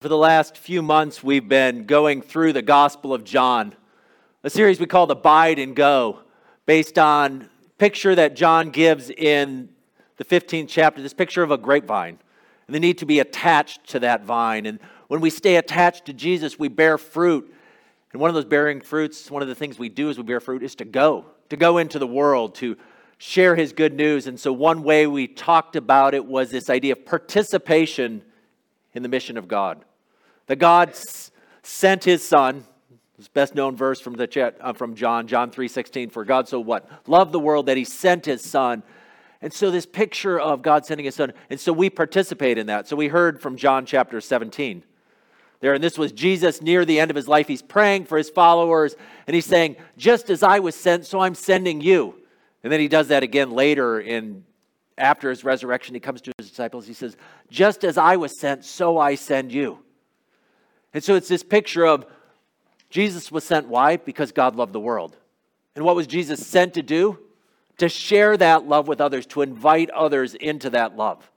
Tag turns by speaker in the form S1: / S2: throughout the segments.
S1: For the last few months, we've been going through the Gospel of John, a series we call the Bide and Go, based on picture that John gives in the 15th chapter, this picture of a grapevine, and the need to be attached to that vine. And when we stay attached to Jesus, we bear fruit. And one of those bearing fruits, one of the things we do as we bear fruit is to go, to go into the world, to share his good news. And so, one way we talked about it was this idea of participation in the mission of God that God sent his son this best known verse from the uh, from John, John 3:16, for God so what? Loved the world that he sent his son. And so this picture of God sending his son, and so we participate in that. So we heard from John chapter 17. There, and this was Jesus near the end of his life. He's praying for his followers, and he's saying, Just as I was sent, so I'm sending you. And then he does that again later in after his resurrection. He comes to his disciples. He says, Just as I was sent, so I send you. And so it's this picture of Jesus was sent. Why? Because God loved the world. And what was Jesus sent to do? To share that love with others, to invite others into that love.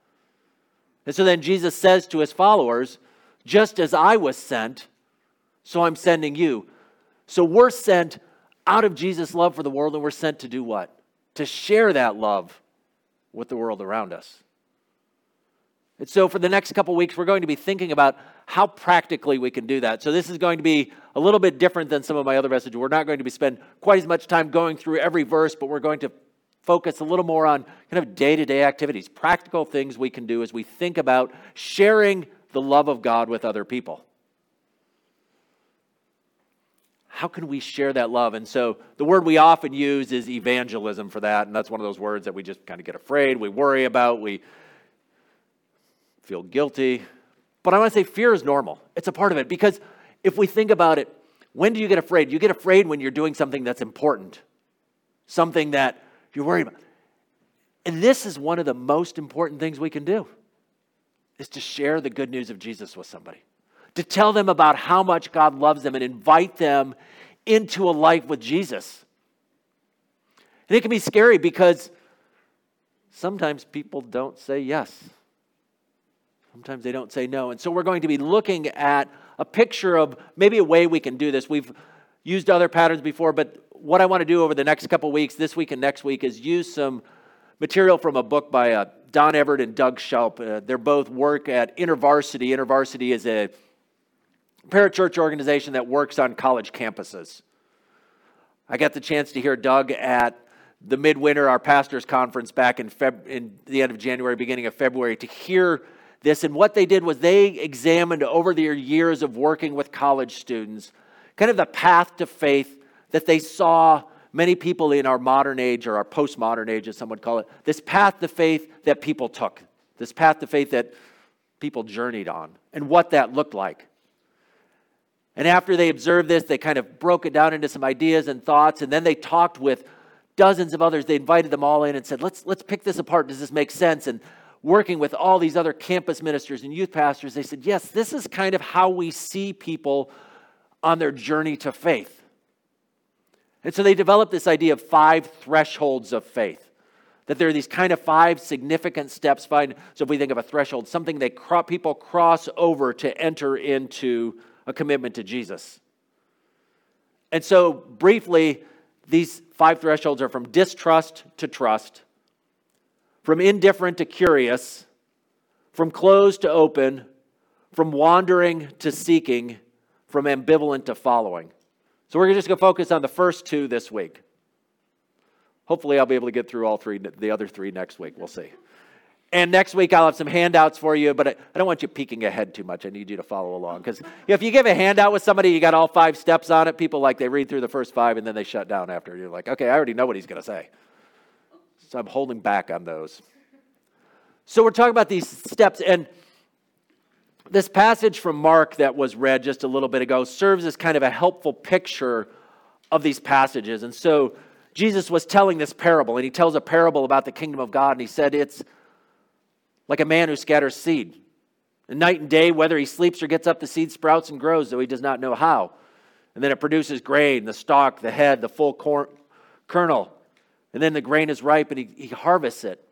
S1: And so then Jesus says to his followers, just as I was sent, so I'm sending you. So we're sent out of Jesus' love for the world, and we're sent to do what? To share that love with the world around us. And so, for the next couple weeks, we're going to be thinking about how practically we can do that. So, this is going to be a little bit different than some of my other messages. We're not going to be spend quite as much time going through every verse, but we're going to focus a little more on kind of day to day activities, practical things we can do as we think about sharing the love of God with other people. How can we share that love? And so the word we often use is evangelism for that. And that's one of those words that we just kind of get afraid, we worry about, we feel guilty. But I want to say fear is normal. It's a part of it because if we think about it, when do you get afraid? You get afraid when you're doing something that's important, something that you're worried about. And this is one of the most important things we can do is to share the good news of Jesus with somebody. To tell them about how much God loves them and invite them into a life with Jesus. And it can be scary because sometimes people don't say yes. Sometimes they don't say no. And so we're going to be looking at a picture of maybe a way we can do this. We've used other patterns before, but what I want to do over the next couple weeks, this week and next week, is use some material from a book by uh, Don Everts and Doug Schaupp. Uh, they're both work at InterVarsity. InterVarsity is a parachurch organization that works on college campuses. I got the chance to hear Doug at the midwinter, our pastors' conference back in, Feb- in the end of January, beginning of February, to hear this. And what they did was they examined over their years of working with college students kind of the path to faith that they saw many people in our modern age or our postmodern age, as some would call it, this path to faith that people took, this path to faith that people journeyed on, and what that looked like. And after they observed this, they kind of broke it down into some ideas and thoughts, and then they talked with dozens of others. They invited them all in and said, let's, let's pick this apart. Does this make sense? And working with all these other campus ministers and youth pastors, they said, yes, this is kind of how we see people on their journey to faith. And so they developed this idea of five thresholds of faith. That there are these kind of five significant steps. So if we think of a threshold, something that people cross over to enter into a commitment to Jesus. And so, briefly, these five thresholds are from distrust to trust, from indifferent to curious, from closed to open, from wandering to seeking, from ambivalent to following. So we're just going to focus on the first two this week. Hopefully, I'll be able to get through all three, the other three next week. We'll see. And next week, I'll have some handouts for you, but I, don't want you peeking ahead too much. I need you to follow along. Because if you give a handout with somebody, you got all five steps on it, people like they read through the first five and then they shut down after. You're like, okay, I already know what he's going to say. So I'm holding back on those. So we're talking about these steps, and this passage from Mark that was read just a little bit ago serves as kind of a helpful picture of these passages. And so Jesus was telling this parable, and he tells a parable about the kingdom of God, and he said it's like a man who scatters seed. And night and day, whether he sleeps or gets up, the seed sprouts and grows, though he does not know how. And then it produces grain, the stalk, the head, the full corn, kernel. And then the grain is ripe and he, he harvests it.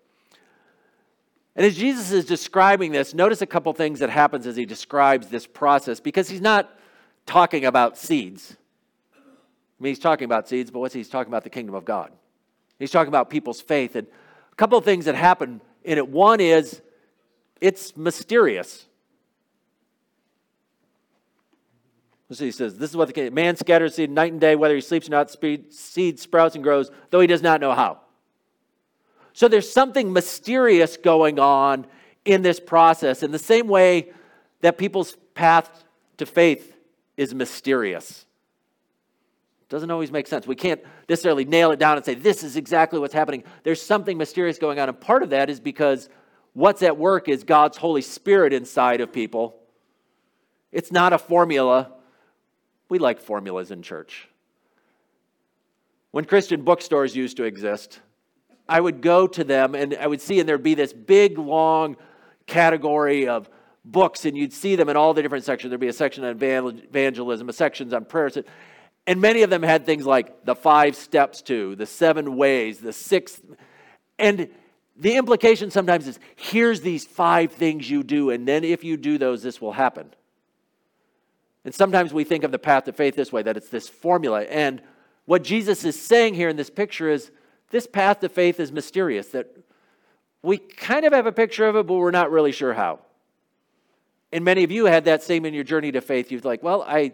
S1: And as Jesus is describing this, notice a couple things that happens as he describes this process because he's not talking about seeds. I mean, he's talking about seeds, but what's he? He's talking about the kingdom of God. He's talking about people's faith. And a couple of things that happen in it. One is it's mysterious. So he says, This is what the man scatters seed night and day, whether he sleeps or not, seed sprouts and grows, though he does not know how. So there's something mysterious going on in this process, in the same way that people's path to faith is mysterious. It doesn't always make sense. We can't necessarily nail it down and say, this is exactly what's happening. There's something mysterious going on. And part of that is because what's at work is God's Holy Spirit inside of people. It's not a formula. We like formulas in church. When Christian bookstores used to exist, I would go to them and I would see, and there'd be this big, long category of books, and you'd see them in all the different sections. There'd be a section on evangelism, a section on prayers. And many of them had things like the five steps to, the seven ways, the six. And the implication sometimes is here's these five things you do, and then if you do those, this will happen. And sometimes we think of the path to faith this way that it's this formula. And what Jesus is saying here in this picture is this path to faith is mysterious, that we kind of have a picture of it, but we're not really sure how. And many of you had that same in your journey to faith. You're like, well, I,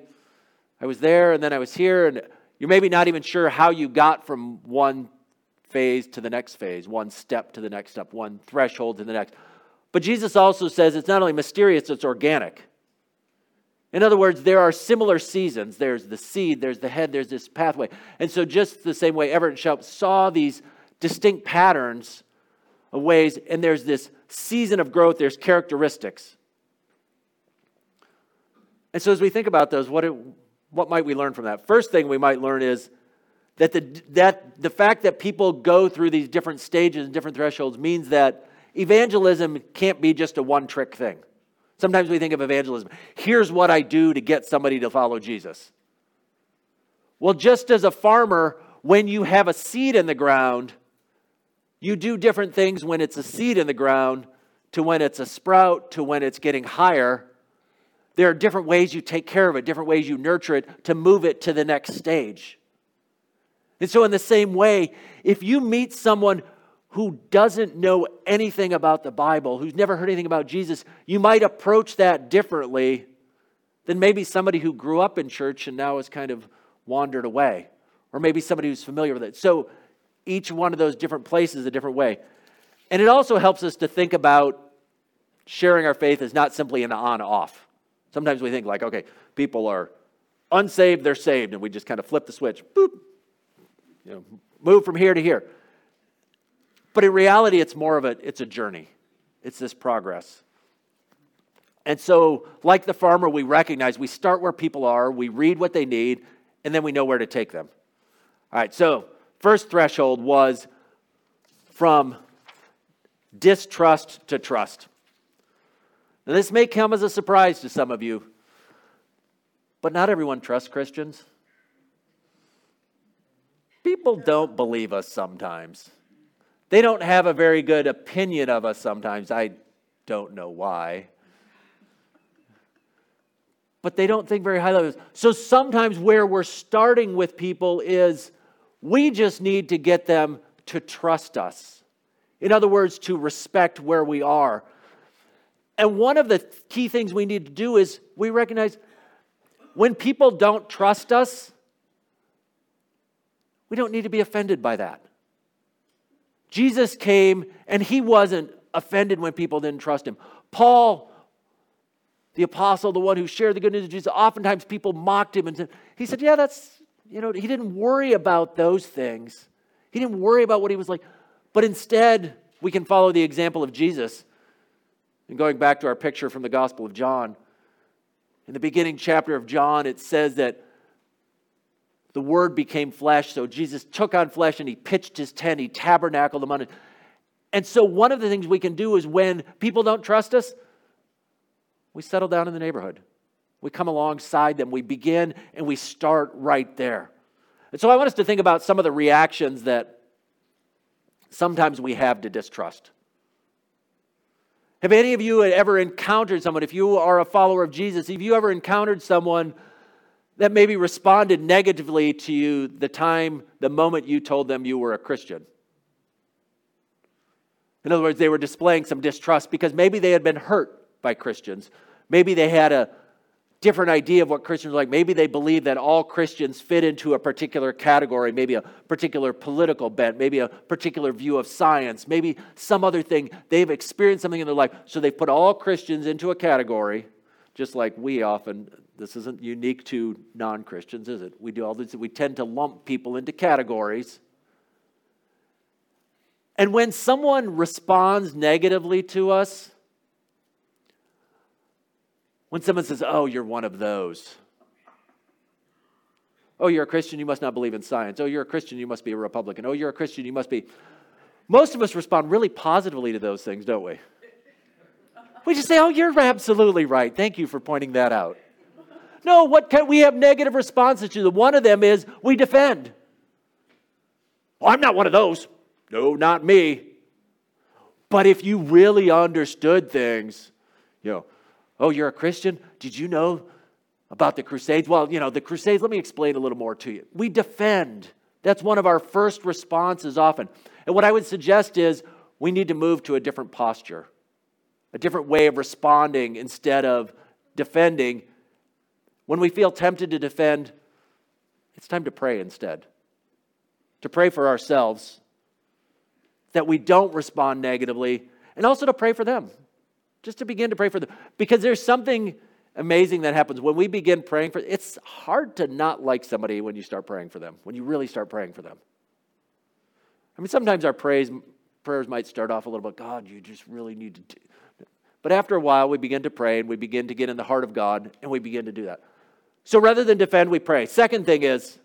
S1: I was there and then I was here, and you're maybe not even sure how you got from one phase to the next phase, one step to the next step, one threshold to the next. But Jesus also says it's not only mysterious, it's organic. In other words, there are similar seasons. There's the seed, there's the head, there's this pathway. And so, just the same way Everts and saw these distinct patterns of ways, and there's this season of growth, there's characteristics. And so, as we think about those, what, it, what might we learn from that? First thing we might learn is that the, that the fact that people go through these different stages and different thresholds means that evangelism can't be just a one trick thing. Sometimes we think of evangelism. Here's what I do to get somebody to follow Jesus. Well, just as a farmer, when you have a seed in the ground, you do different things when it's a seed in the ground to when it's a sprout to when it's getting higher. There are different ways you take care of it, different ways you nurture it to move it to the next stage. And so, in the same way, if you meet someone who doesn't know anything about the Bible, who's never heard anything about Jesus, you might approach that differently than maybe somebody who grew up in church and now has kind of wandered away, or maybe somebody who's familiar with it. So each one of those different places a different way. And it also helps us to think about sharing our faith as not simply an on off. Sometimes we think, like, okay, people are unsaved, they're saved, and we just kind of flip the switch, boop, you know, move from here to here. But in reality, it's more of a it's a journey. It's this progress. And so, like the farmer, we recognize we start where people are, we read what they need, and then we know where to take them. All right, so first threshold was from distrust to trust. Now, this may come as a surprise to some of you, but not everyone trusts Christians. People don't believe us sometimes. They don't have a very good opinion of us sometimes. I don't know why. But they don't think very highly of us. So sometimes where we're starting with people is we just need to get them to trust us. In other words, to respect where we are. And one of the key things we need to do is we recognize when people don't trust us, we don't need to be offended by that. Jesus came and he wasn't offended when people didn't trust him. Paul, the apostle, the one who shared the good news of Jesus, oftentimes people mocked him and said, he said, Yeah, that's, you know, he didn't worry about those things. He didn't worry about what he was like. But instead, we can follow the example of Jesus. And going back to our picture from the Gospel of John, in the beginning chapter of John, it says that the Word became flesh. So Jesus took on flesh and he pitched his tent, he tabernacled among it. And so, one of the things we can do is when people don't trust us, we settle down in the neighborhood. We come alongside them. We begin and we start right there. And so, I want us to think about some of the reactions that sometimes we have to distrust. Have any of you ever encountered someone, if you are a follower of Jesus, have you ever encountered someone that maybe responded negatively to you the time, the moment you told them you were a Christian? In other words, they were displaying some distrust because maybe they had been hurt by Christians. Maybe they had a different idea of what Christians are like. Maybe they believe that all Christians fit into a particular category, maybe a particular political bent, maybe a particular view of science, maybe some other thing. They've experienced something in their life, so they've put all Christians into a category, just like we often. This isn't unique to non Christians, is it? We do all this. We tend to lump people into categories. And when someone responds negatively to us, when someone says, Oh, you're one of those. Oh, you're a Christian, you must not believe in science. Oh, you're a Christian, you must be a Republican. Oh, you're a Christian, you must be. Most of us respond really positively to those things, don't we? We just say, Oh, you're absolutely right. Thank you for pointing that out. No, what can we have negative responses to? One of them is we defend. Oh, I'm not one of those. No, not me. But if you really understood things, you know, Oh, you're a Christian? Did you know about the Crusades? Well, you know, the Crusades, let me explain a little more to you. We defend. That's one of our first responses often. And what I would suggest is we need to move to a different posture, a different way of responding instead of defending. When we feel tempted to defend, it's time to pray instead. To pray for ourselves, that we don't respond negatively, and also to pray for them just to begin to pray for them. Because there's something amazing that happens when we begin praying for it's hard to not like somebody when you start praying for them, when you really start praying for them. I mean, sometimes our praise, prayers might start off a little bit, God, you just really need to do. But after a while, we begin to pray and we begin to get in the heart of God and we begin to do that. So rather than defend, we pray. Second thing is,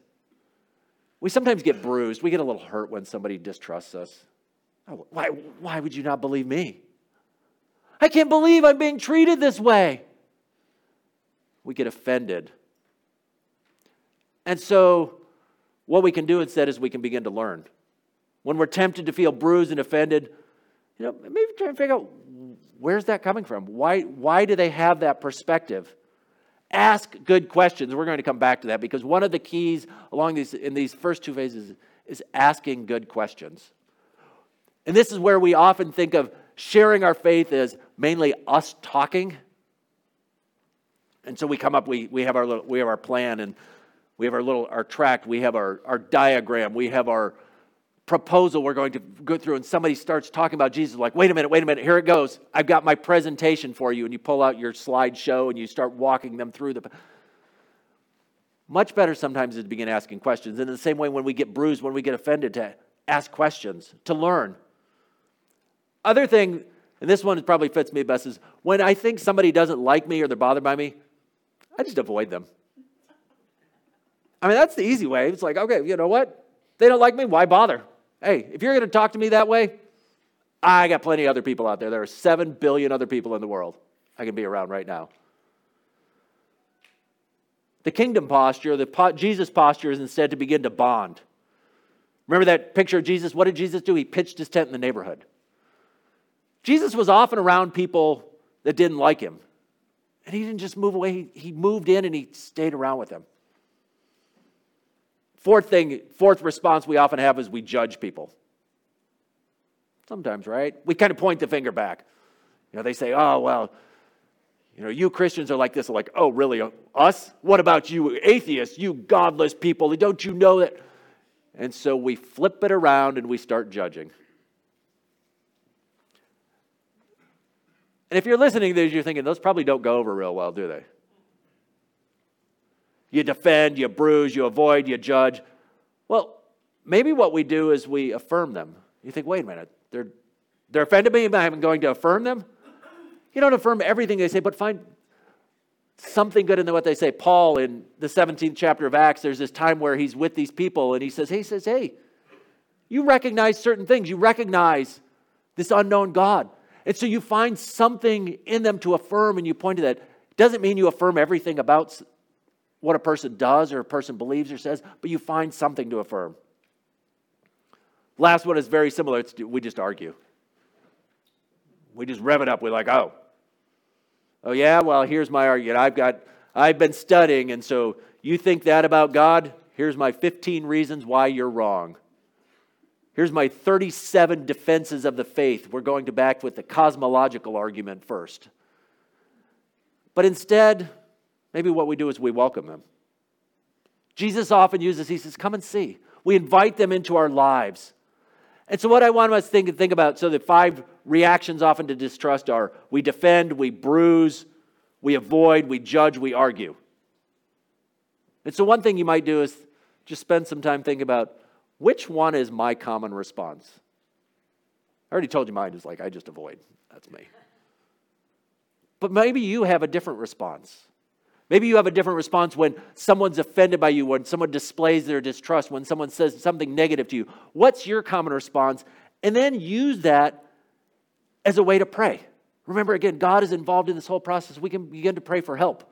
S1: we sometimes get bruised. We get a little hurt when somebody distrusts us. Oh, why, why would you not believe me? I can't believe I'm being treated this way. We get offended. And so, what we can do instead is we can begin to learn. When we're tempted to feel bruised and offended, you know, maybe try and figure out where's that coming from? Why, why do they have that perspective? Ask good questions. We're going to come back to that because one of the keys along these in these first two phases is asking good questions. And this is where we often think of sharing our faith as mainly us talking. And so we come up, we, we have our little, we have our plan and we have our little our tract, we have our, our diagram, we have our proposal we're going to go through, and somebody starts talking about Jesus, like, wait a minute, wait a minute, here it goes. I've got my presentation for you, and you pull out your slideshow and you start walking them through the much better sometimes is to begin asking questions. And in the same way, when we get bruised, when we get offended, to ask questions, to learn. Other thing, and this one probably fits me best, is when I think somebody doesn't like me or they're bothered by me, I just avoid them. I mean, that's the easy way. It's like, okay, you know what? They don't like me, why bother? Hey, if you're going to talk to me that way, I got plenty of other people out there. There are 7 billion other people in the world I can be around right now. The kingdom posture, the po- Jesus posture, is instead to begin to bond. Remember that picture of Jesus? What did Jesus do? He pitched his tent in the neighborhood. Jesus was often around people that didn't like him. And he didn't just move away, he, he moved in and he stayed around with them. Fourth thing, fourth response we often have is we judge people. Sometimes, right? We kind of point the finger back. You know, they say, oh, well, you know, you Christians are like this. like, oh, really? Uh, us? What about you atheists, you godless people? Don't you know that? And so we flip it around and we start judging. And if you're listening to these, you're thinking, those probably don't go over real well, do they? You defend, you bruise, you avoid, you judge. Well, maybe what we do is we affirm them. You think, wait a minute, they're, they're offended me, am I going to affirm them? You don't affirm everything they say, but find something good in what they say. Paul, in the 17th chapter of Acts, there's this time where he's with these people and he says, he says, hey, you recognize certain things. You recognize this unknown God. And so you find something in them to affirm and you point to that. Doesn't mean you affirm everything about what a person does or a person believes or says, but you find something to affirm. Last one is very similar. It's, we just argue. We just rev it up. We're like, oh, oh yeah, well, here's my argument. I've got, I've been studying, and so you think that about God? Here's my 15 reasons why you're wrong. Here's my 37 defenses of the faith. We're going to back with the cosmological argument first. But instead, maybe what we do is we welcome them. Jesus often uses, he says, Come and see. We invite them into our lives. And so, what I want us to think, think about so the five reactions often to distrust are we defend, we bruise, we avoid, we judge, we argue. And so, one thing you might do is just spend some time thinking about which one is my common response? I already told you mine is like, I just avoid. That's me. But maybe you have a different response. Maybe you have a different response when someone's offended by you, when someone displays their distrust, when someone says something negative to you. What's your common response? And then use that as a way to pray. Remember, again, God is involved in this whole process. We can begin to pray for help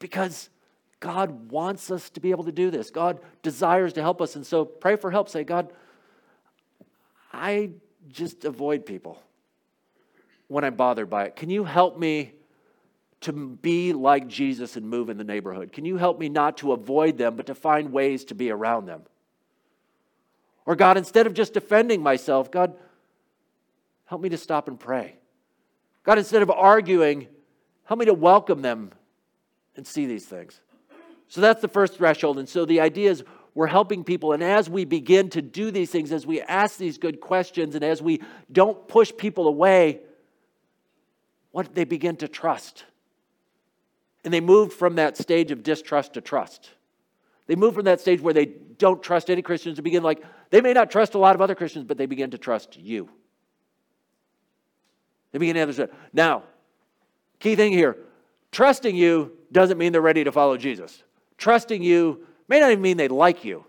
S1: because God wants us to be able to do this. God desires to help us. And so pray for help. Say, God, I just avoid people when I'm bothered by it. Can you help me to be like Jesus and move in the neighborhood? Can you help me not to avoid them, but to find ways to be around them? Or, God, instead of just defending myself, God, help me to stop and pray. God, instead of arguing, help me to welcome them and see these things. So that's the first threshold. And so the idea is we're helping people. And as we begin to do these things, as we ask these good questions, and as we don't push people away, what they begin to trust. And they move from that stage of distrust to trust. They move from that stage where they don't trust any Christians to begin like, they may not trust a lot of other Christians, but they begin to trust you. They begin to understand. Now, key thing here trusting you doesn't mean they're ready to follow Jesus. Trusting you may not even mean they like you.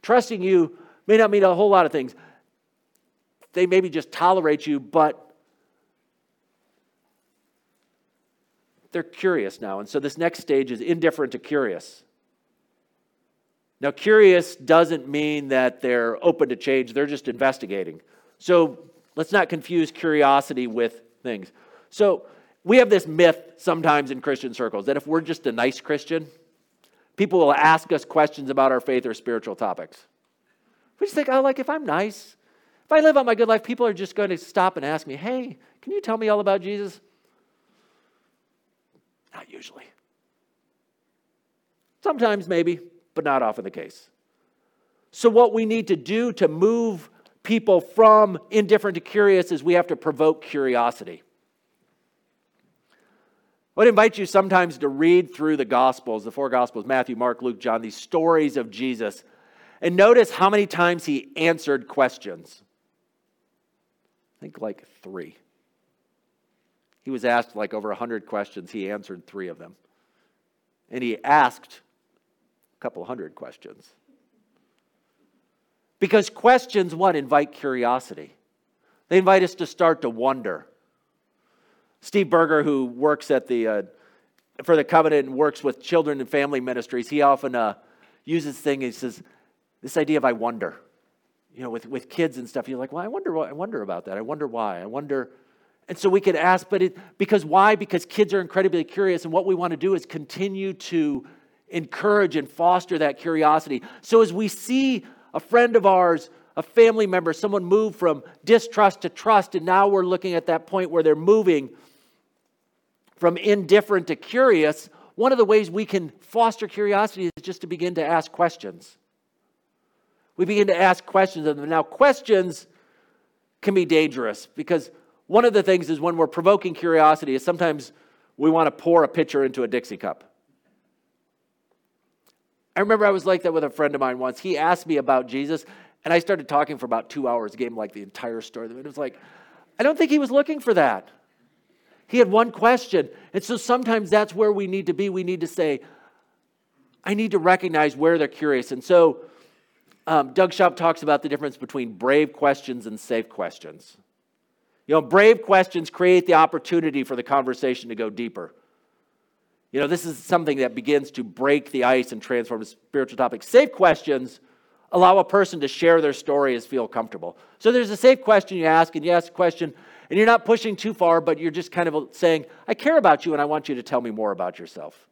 S1: Trusting you may not mean a whole lot of things. They maybe just tolerate you, but they're curious now. And so this next stage is indifferent to curious. Now, curious doesn't mean that they're open to change, they're just investigating. So let's not confuse curiosity with things. So we have this myth sometimes in Christian circles that if we're just a nice Christian, people will ask us questions about our faith or spiritual topics. We just think, oh, like if I'm nice, if I live out my good life, people are just going to stop and ask me, hey, can you tell me all about Jesus? Not usually. Sometimes, maybe, but not often the case. So, what we need to do to move people from indifferent to curious is we have to provoke curiosity. I would invite you sometimes to read through the Gospels, the four Gospels Matthew, Mark, Luke, John, these stories of Jesus, and notice how many times he answered questions. I think like three. He was asked like over 100 questions. He answered three of them. And he asked a couple hundred questions. Because questions, what? Invite curiosity. They invite us to start to wonder. Steve Berger, who works at the, uh, for the covenant and works with children and family ministries, he often uh, uses thing. He says, this idea of I wonder. You know, with, with kids and stuff, you're like, well, I wonder, I wonder about that. I wonder why. I wonder and so we could ask, but it, because why? Because kids are incredibly curious, and what we want to do is continue to encourage and foster that curiosity. So as we see a friend of ours, a family member, someone move from distrust to trust, and now we're looking at that point where they're moving from indifferent to curious, one of the ways we can foster curiosity is just to begin to ask questions. We begin to ask questions of them. Now, questions can be dangerous because one of the things is when we're provoking curiosity is sometimes we want to pour a pitcher into a Dixie cup. I remember I was like that with a friend of mine once. He asked me about Jesus, and I started talking for about two hours, gave him like the entire story. And it was like, I don't think he was looking for that. He had one question. And so sometimes that's where we need to be. We need to say, I need to recognize where they're curious. And so um, Doug Schaupp talks about the difference between brave questions and safe questions. You know, brave questions create the opportunity for the conversation to go deeper. You know, this is something that begins to break the ice and transform spiritual topic. Safe questions allow a person to share their story as feel comfortable. So there's a safe question you ask, and you ask a question, And you're not pushing too far, but you're just kind of saying, I care about you and I want you to tell me more about yourself.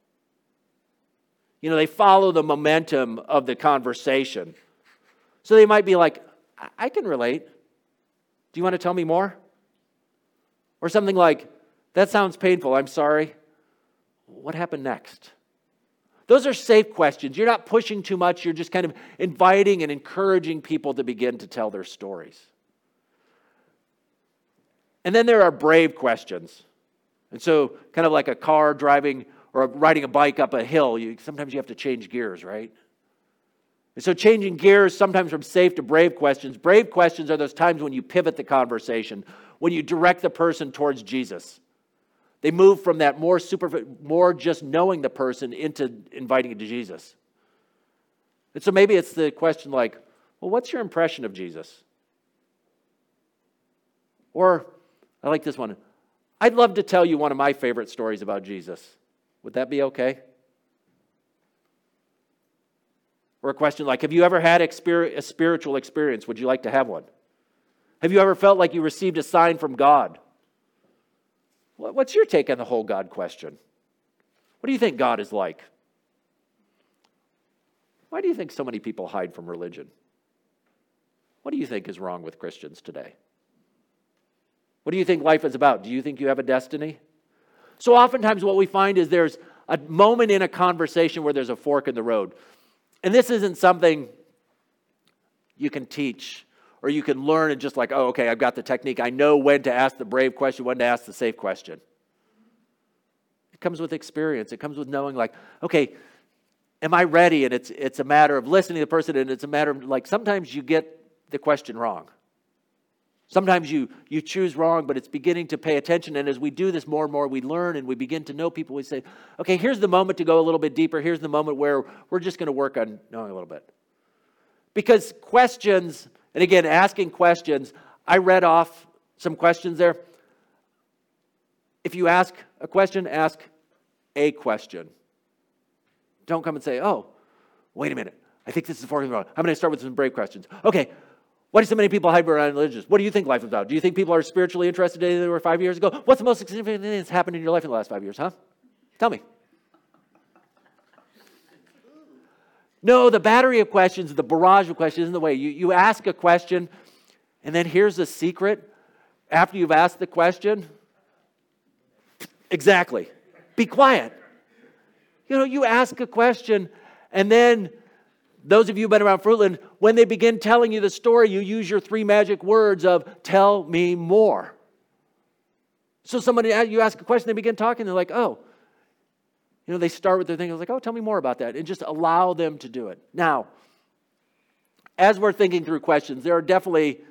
S1: You know, they follow the momentum of the conversation. So they might be like, I can relate. Do you want to tell me more? Or something like, That sounds painful. I'm sorry. What happened next? Those are safe questions. You're not pushing too much. You're just kind of inviting and encouraging people to begin to tell their stories. And then there are brave questions. And so, kind of like a car driving or riding a bike up a hill, you, sometimes you have to change gears, right? And so, changing gears sometimes from safe to brave questions. Brave questions are those times when you pivot the conversation, when you direct the person towards Jesus. They move from that more super, more just knowing the person into inviting to Jesus. And so maybe it's the question like, well, what's your impression of Jesus? Or, I like this one. I'd love to tell you one of my favorite stories about Jesus. Would that be okay? Or a question like, Have you ever had a spiritual experience? Would you like to have one? Have you ever felt like you received a sign from God? What's your take on the whole God question? What do you think God is like? Why do you think so many people hide from religion? What do you think is wrong with Christians today? What do you think life is about? Do you think you have a destiny? So, oftentimes, what we find is there's a moment in a conversation where there's a fork in the road. And this isn't something you can teach or you can learn and just like, oh, okay, I've got the technique. I know when to ask the brave question, when to ask the safe question. It comes with experience. It comes with knowing, like, okay, am I ready? And it's, it's a matter of listening to the person, and it's a matter of, like, sometimes you get the question wrong. Sometimes you, you choose wrong, but it's beginning to pay attention. And as we do this more and more, we learn and we begin to know people. We say, okay, here's the moment to go a little bit deeper. Here's the moment where we're just going to work on knowing a little bit. Because questions and again, asking questions, I read off some questions there. If you ask a question, ask a question. Don't come and say, oh, wait a minute. I think this is the fourth round. I'm going to start with some brave questions. Okay, why do so many people hide behind religions? What do you think life is about? Do you think people are spiritually interested today than they were five years ago? What's the most significant thing that's happened in your life in the last five years, huh? Tell me. No, the battery of questions, the barrage of questions isn't the way. You, you ask a question, and then here's the secret. After you've asked the question, exactly, be quiet. You know, you ask a question, and then those of you who've been around Fruitland, when they begin telling you the story, you use your three magic words of tell me more. So somebody, you ask a question, they begin talking, they're like, oh, you know, they start with their thing. I was like, oh, tell me more about that. And just allow them to do it. Now, as we're thinking through questions, there are definitely,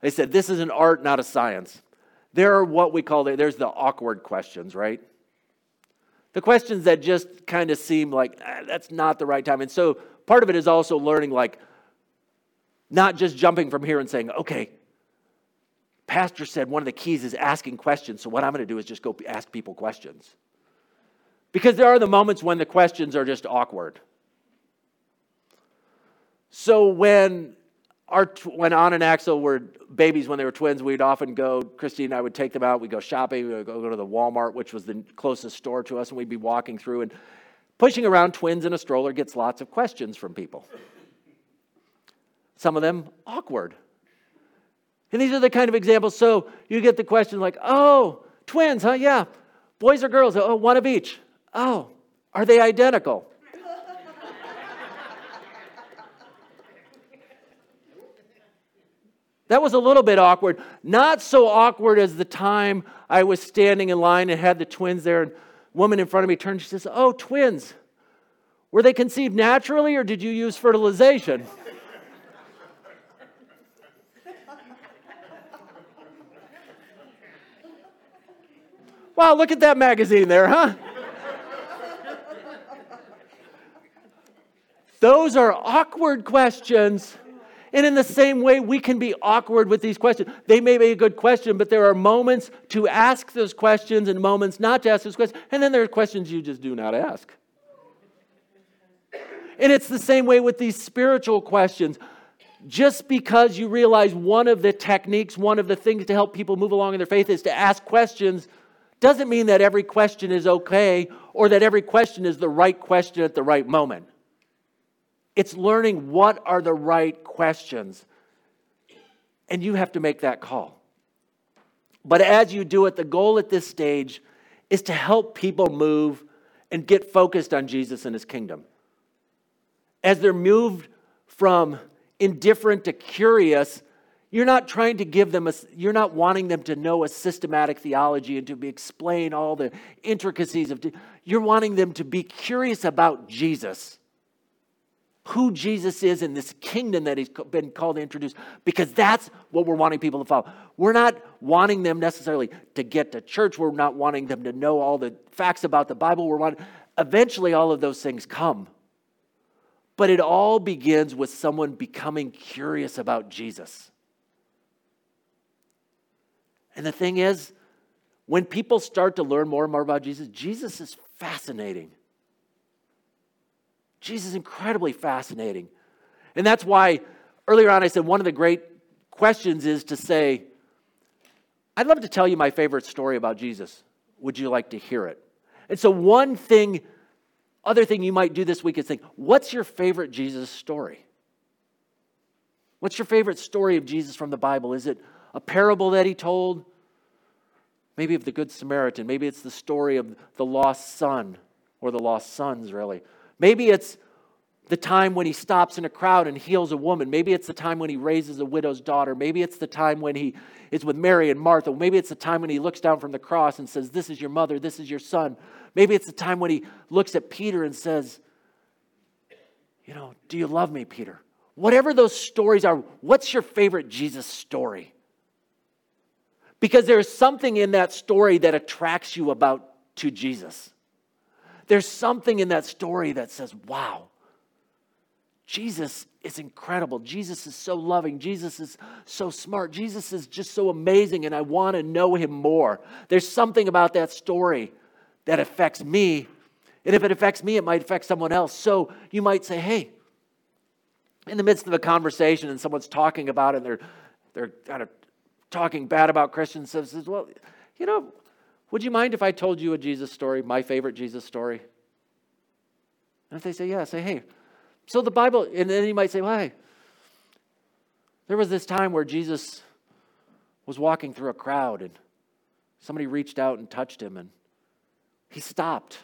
S1: they said, this is an art, not a science. There are what we call, there's the awkward questions, right? The questions that just kind of seem like ah, that's not the right time. And so part of it is also learning, like, not just jumping from here and saying, okay, Pastor said one of the keys is asking questions. So what I'm going to do is just go ask people questions. Because there are the moments when the questions are just awkward. So when our when Anna and Axel were babies when they were twins, we'd often go. Christine and I would take them out. We'd go shopping. We'd go, go to the Walmart, which was the closest store to us, and we'd be walking through and pushing around twins in a stroller gets lots of questions from people. Some of them awkward. And these are the kind of examples. So you get the question like, "Oh, twins, huh? Yeah, boys or girls? Oh, one of each. Oh, are they identical? That was a little bit awkward. Not so awkward as the time I was standing in line and had the twins there, and woman in front of me turned. She says, "Oh, twins. Were they conceived naturally, or did you use fertilization?" wow, look at that magazine there, huh? Those are awkward questions. And in the same way, we can be awkward with these questions. They may be a good question, but there are moments to ask those questions and moments not to ask those questions. And then there are questions you just do not ask. And it's the same way with these spiritual questions. just because you realize one of the techniques, one of the things to help people move along in their faith is to ask questions, doesn't mean that every question is okay or that every question is the right question at the right moment. It's learning what are the right questions. And you have to make that call. But as you do it, the goal at this stage is to help people move and get focused on Jesus and his kingdom. As they're moved from indifferent to curious, you're not trying to give them a, you're not wanting them to know a systematic theology and to be, explain all the intricacies of, you're wanting them to be curious about Jesus who Jesus is in this kingdom that he's been called to introduce because that's what we're wanting people to follow. We're not wanting them necessarily to get to church. We're not wanting them to know all the facts about the Bible. We're wanting, eventually all of those things come. But it all begins with someone becoming curious about Jesus. And the thing is, when people start to learn more and more about Jesus, Jesus is fascinating. Jesus is incredibly fascinating. And that's why earlier on I said one of the great questions is to say, I'd love to tell you my favorite story about Jesus. Would you like to hear it? And so, one thing, other thing you might do this week is think, what's your favorite Jesus story? What's your favorite story of Jesus from the Bible? Is it a parable that he told? Maybe of the Good Samaritan. Maybe it's the story of the lost son or the lost sons, really. Maybe it's the time when he stops in a crowd and heals a woman. Maybe it's the time when he raises a widow's daughter. Maybe it's the time when he is with Mary and Martha. Maybe it's the time when he looks down from the cross and says, This is your mother, this is your son. Maybe it's the time when he looks at Peter and says, You know, do you love me, Peter? Whatever those stories are, what's your favorite Jesus story? Because there's something in that story that attracts you about to Jesus. There's something in that story that says, wow, Jesus is incredible. Jesus is so loving. Jesus is so smart. Jesus is just so amazing, and I want to know him more. There's something about that story that affects me. And if it affects me, it might affect someone else. So you might say, hey, in the midst of a conversation and someone's talking about it and they're, they're kind of talking bad about Christians, says, well, you know, would you mind if I told you a Jesus story, my favorite Jesus story? And if they say, Yeah, say, Hey, so the Bible, and then you might say, Why? There was this time where Jesus was walking through a crowd and somebody reached out and touched him and he stopped.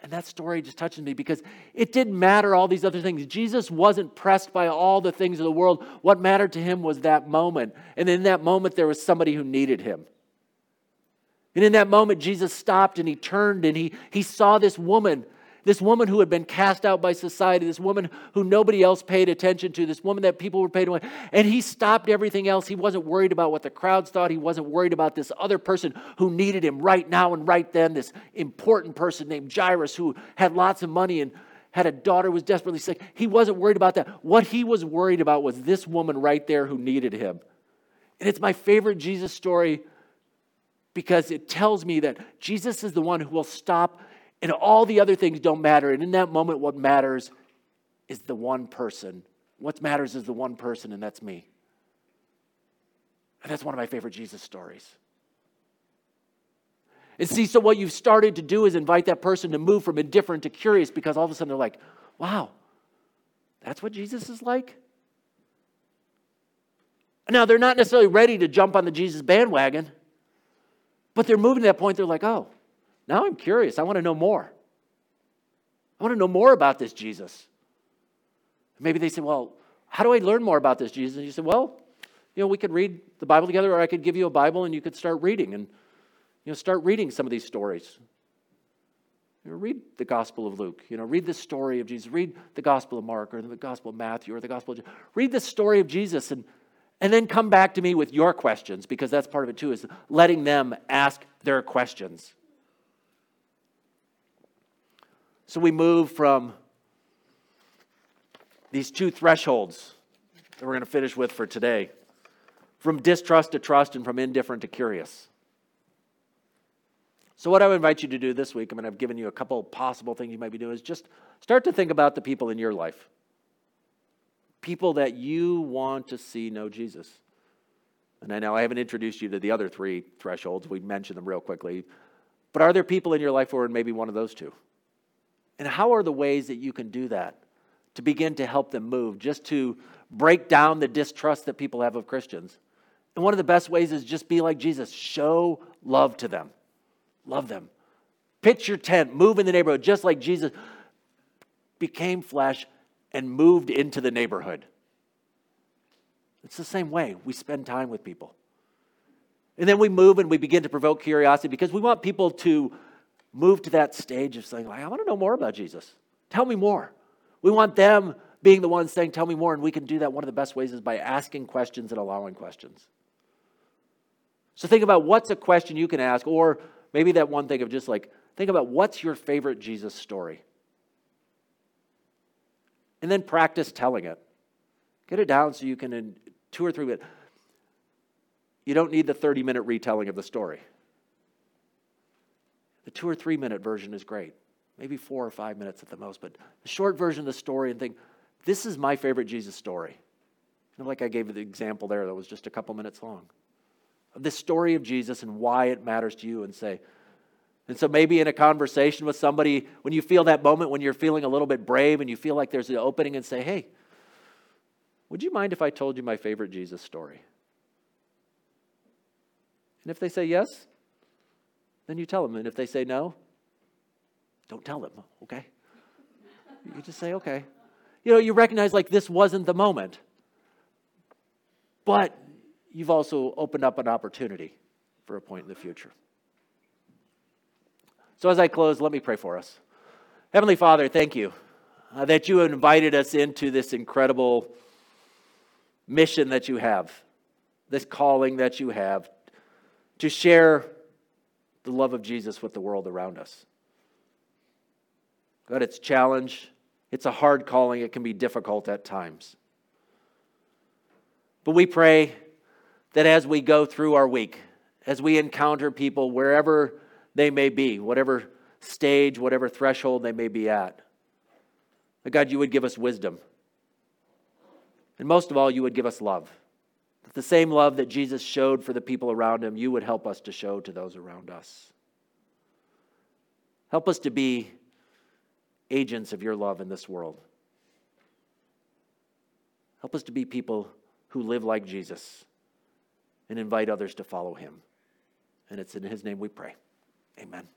S1: And that story just touches me because it didn't matter all these other things. Jesus wasn't pressed by all the things of the world. What mattered to him was that moment. And in that moment, there was somebody who needed him. And in that moment, Jesus stopped and he turned and he, he saw this woman, this woman who had been cast out by society, this woman who nobody else paid attention to, this woman that people were paid away. And he stopped everything else. He wasn't worried about what the crowds thought. He wasn't worried about this other person who needed him right now and right then, this important person named Jairus who had lots of money and had a daughter who was desperately sick. He wasn't worried about that. What he was worried about was this woman right there who needed him. And it's my favorite Jesus story because it tells me that Jesus is the one who will stop and all the other things don't matter. And in that moment, what matters is the one person. What matters is the one person, and that's me. And that's one of my favorite Jesus stories. And see, so what you've started to do is invite that person to move from indifferent to curious because all of a sudden they're like, wow, that's what Jesus is like? Now, they're not necessarily ready to jump on the Jesus bandwagon. But they're moving to that point, they're like, oh, now I'm curious. I want to know more. I want to know more about this Jesus. Maybe they say, well, how do I learn more about this Jesus? And you say, well, you know, we could read the Bible together, or I could give you a Bible and you could start reading and, you know, start reading some of these stories. You know, read the Gospel of Luke. You know, read the story of Jesus. Read the Gospel of Mark or the Gospel of Matthew or the Gospel of Read the story of Jesus and and then come back to me with your questions because that's part of it too is letting them ask their questions. So we move from these two thresholds that we're going to finish with for today from distrust to trust and from indifferent to curious. So what i would invite you to do this week i mean i've given you a couple possible things you might be doing is just start to think about the people in your life people that you want to see know Jesus? And I know I haven't introduced you to the other three thresholds. We mentioned them real quickly. But are there people in your life who are maybe one of those two? And how are the ways that you can do that to begin to help them move, just to break down the distrust that people have of Christians? And one of the best ways is just be like Jesus show love to them, love them. Pitch your tent, move in the neighborhood, just like Jesus became flesh and moved into the neighborhood. It's the same way we spend time with people. And then we move and we begin to provoke curiosity because we want people to move to that stage of saying, I want to know more about Jesus. Tell me more. We want them being the ones saying, Tell me more. And we can do that. One of the best ways is by asking questions and allowing questions. So think about what's a question you can ask, or maybe that one thing of just like, think about what's your favorite Jesus story? And then practice telling it. Get it down so you can, in two or three minutes, you don't need the 30 minute retelling of the story. The two or three minute version is great, maybe four or five minutes at the most, but the short version of the story and think, this is my favorite Jesus story. And like I gave the example there that was just a couple minutes long of this story of Jesus and why it matters to you and say, and so maybe in a conversation with somebody, when you feel that moment when you're feeling a little bit brave and you feel like there's an opening and say, hey, would you mind if I told you my favorite Jesus story? And if they say yes, then you tell them. And if they say no, don't tell them, okay? You just say, okay. You know, you recognize like this wasn't the moment. But you've also opened up an opportunity for a point in the future. So, as I close, let me pray for us. Heavenly Father, thank you uh, that you invited us into this incredible mission that you have, this calling that you have to share the love of Jesus with the world around us. God, it's a challenge. It's a hard calling. It can be difficult at times. But we pray that as we go through our week, as we encounter people wherever they may be, whatever stage, whatever threshold they may be at, that God, you would give us wisdom. And most of all, you would give us love. That the same love that Jesus showed for the people around him, you would help us to show to those around us. Help us to be agents of your love in this world. Help us to be people who live like Jesus and invite others to follow him. And it's in his name we pray. Amen.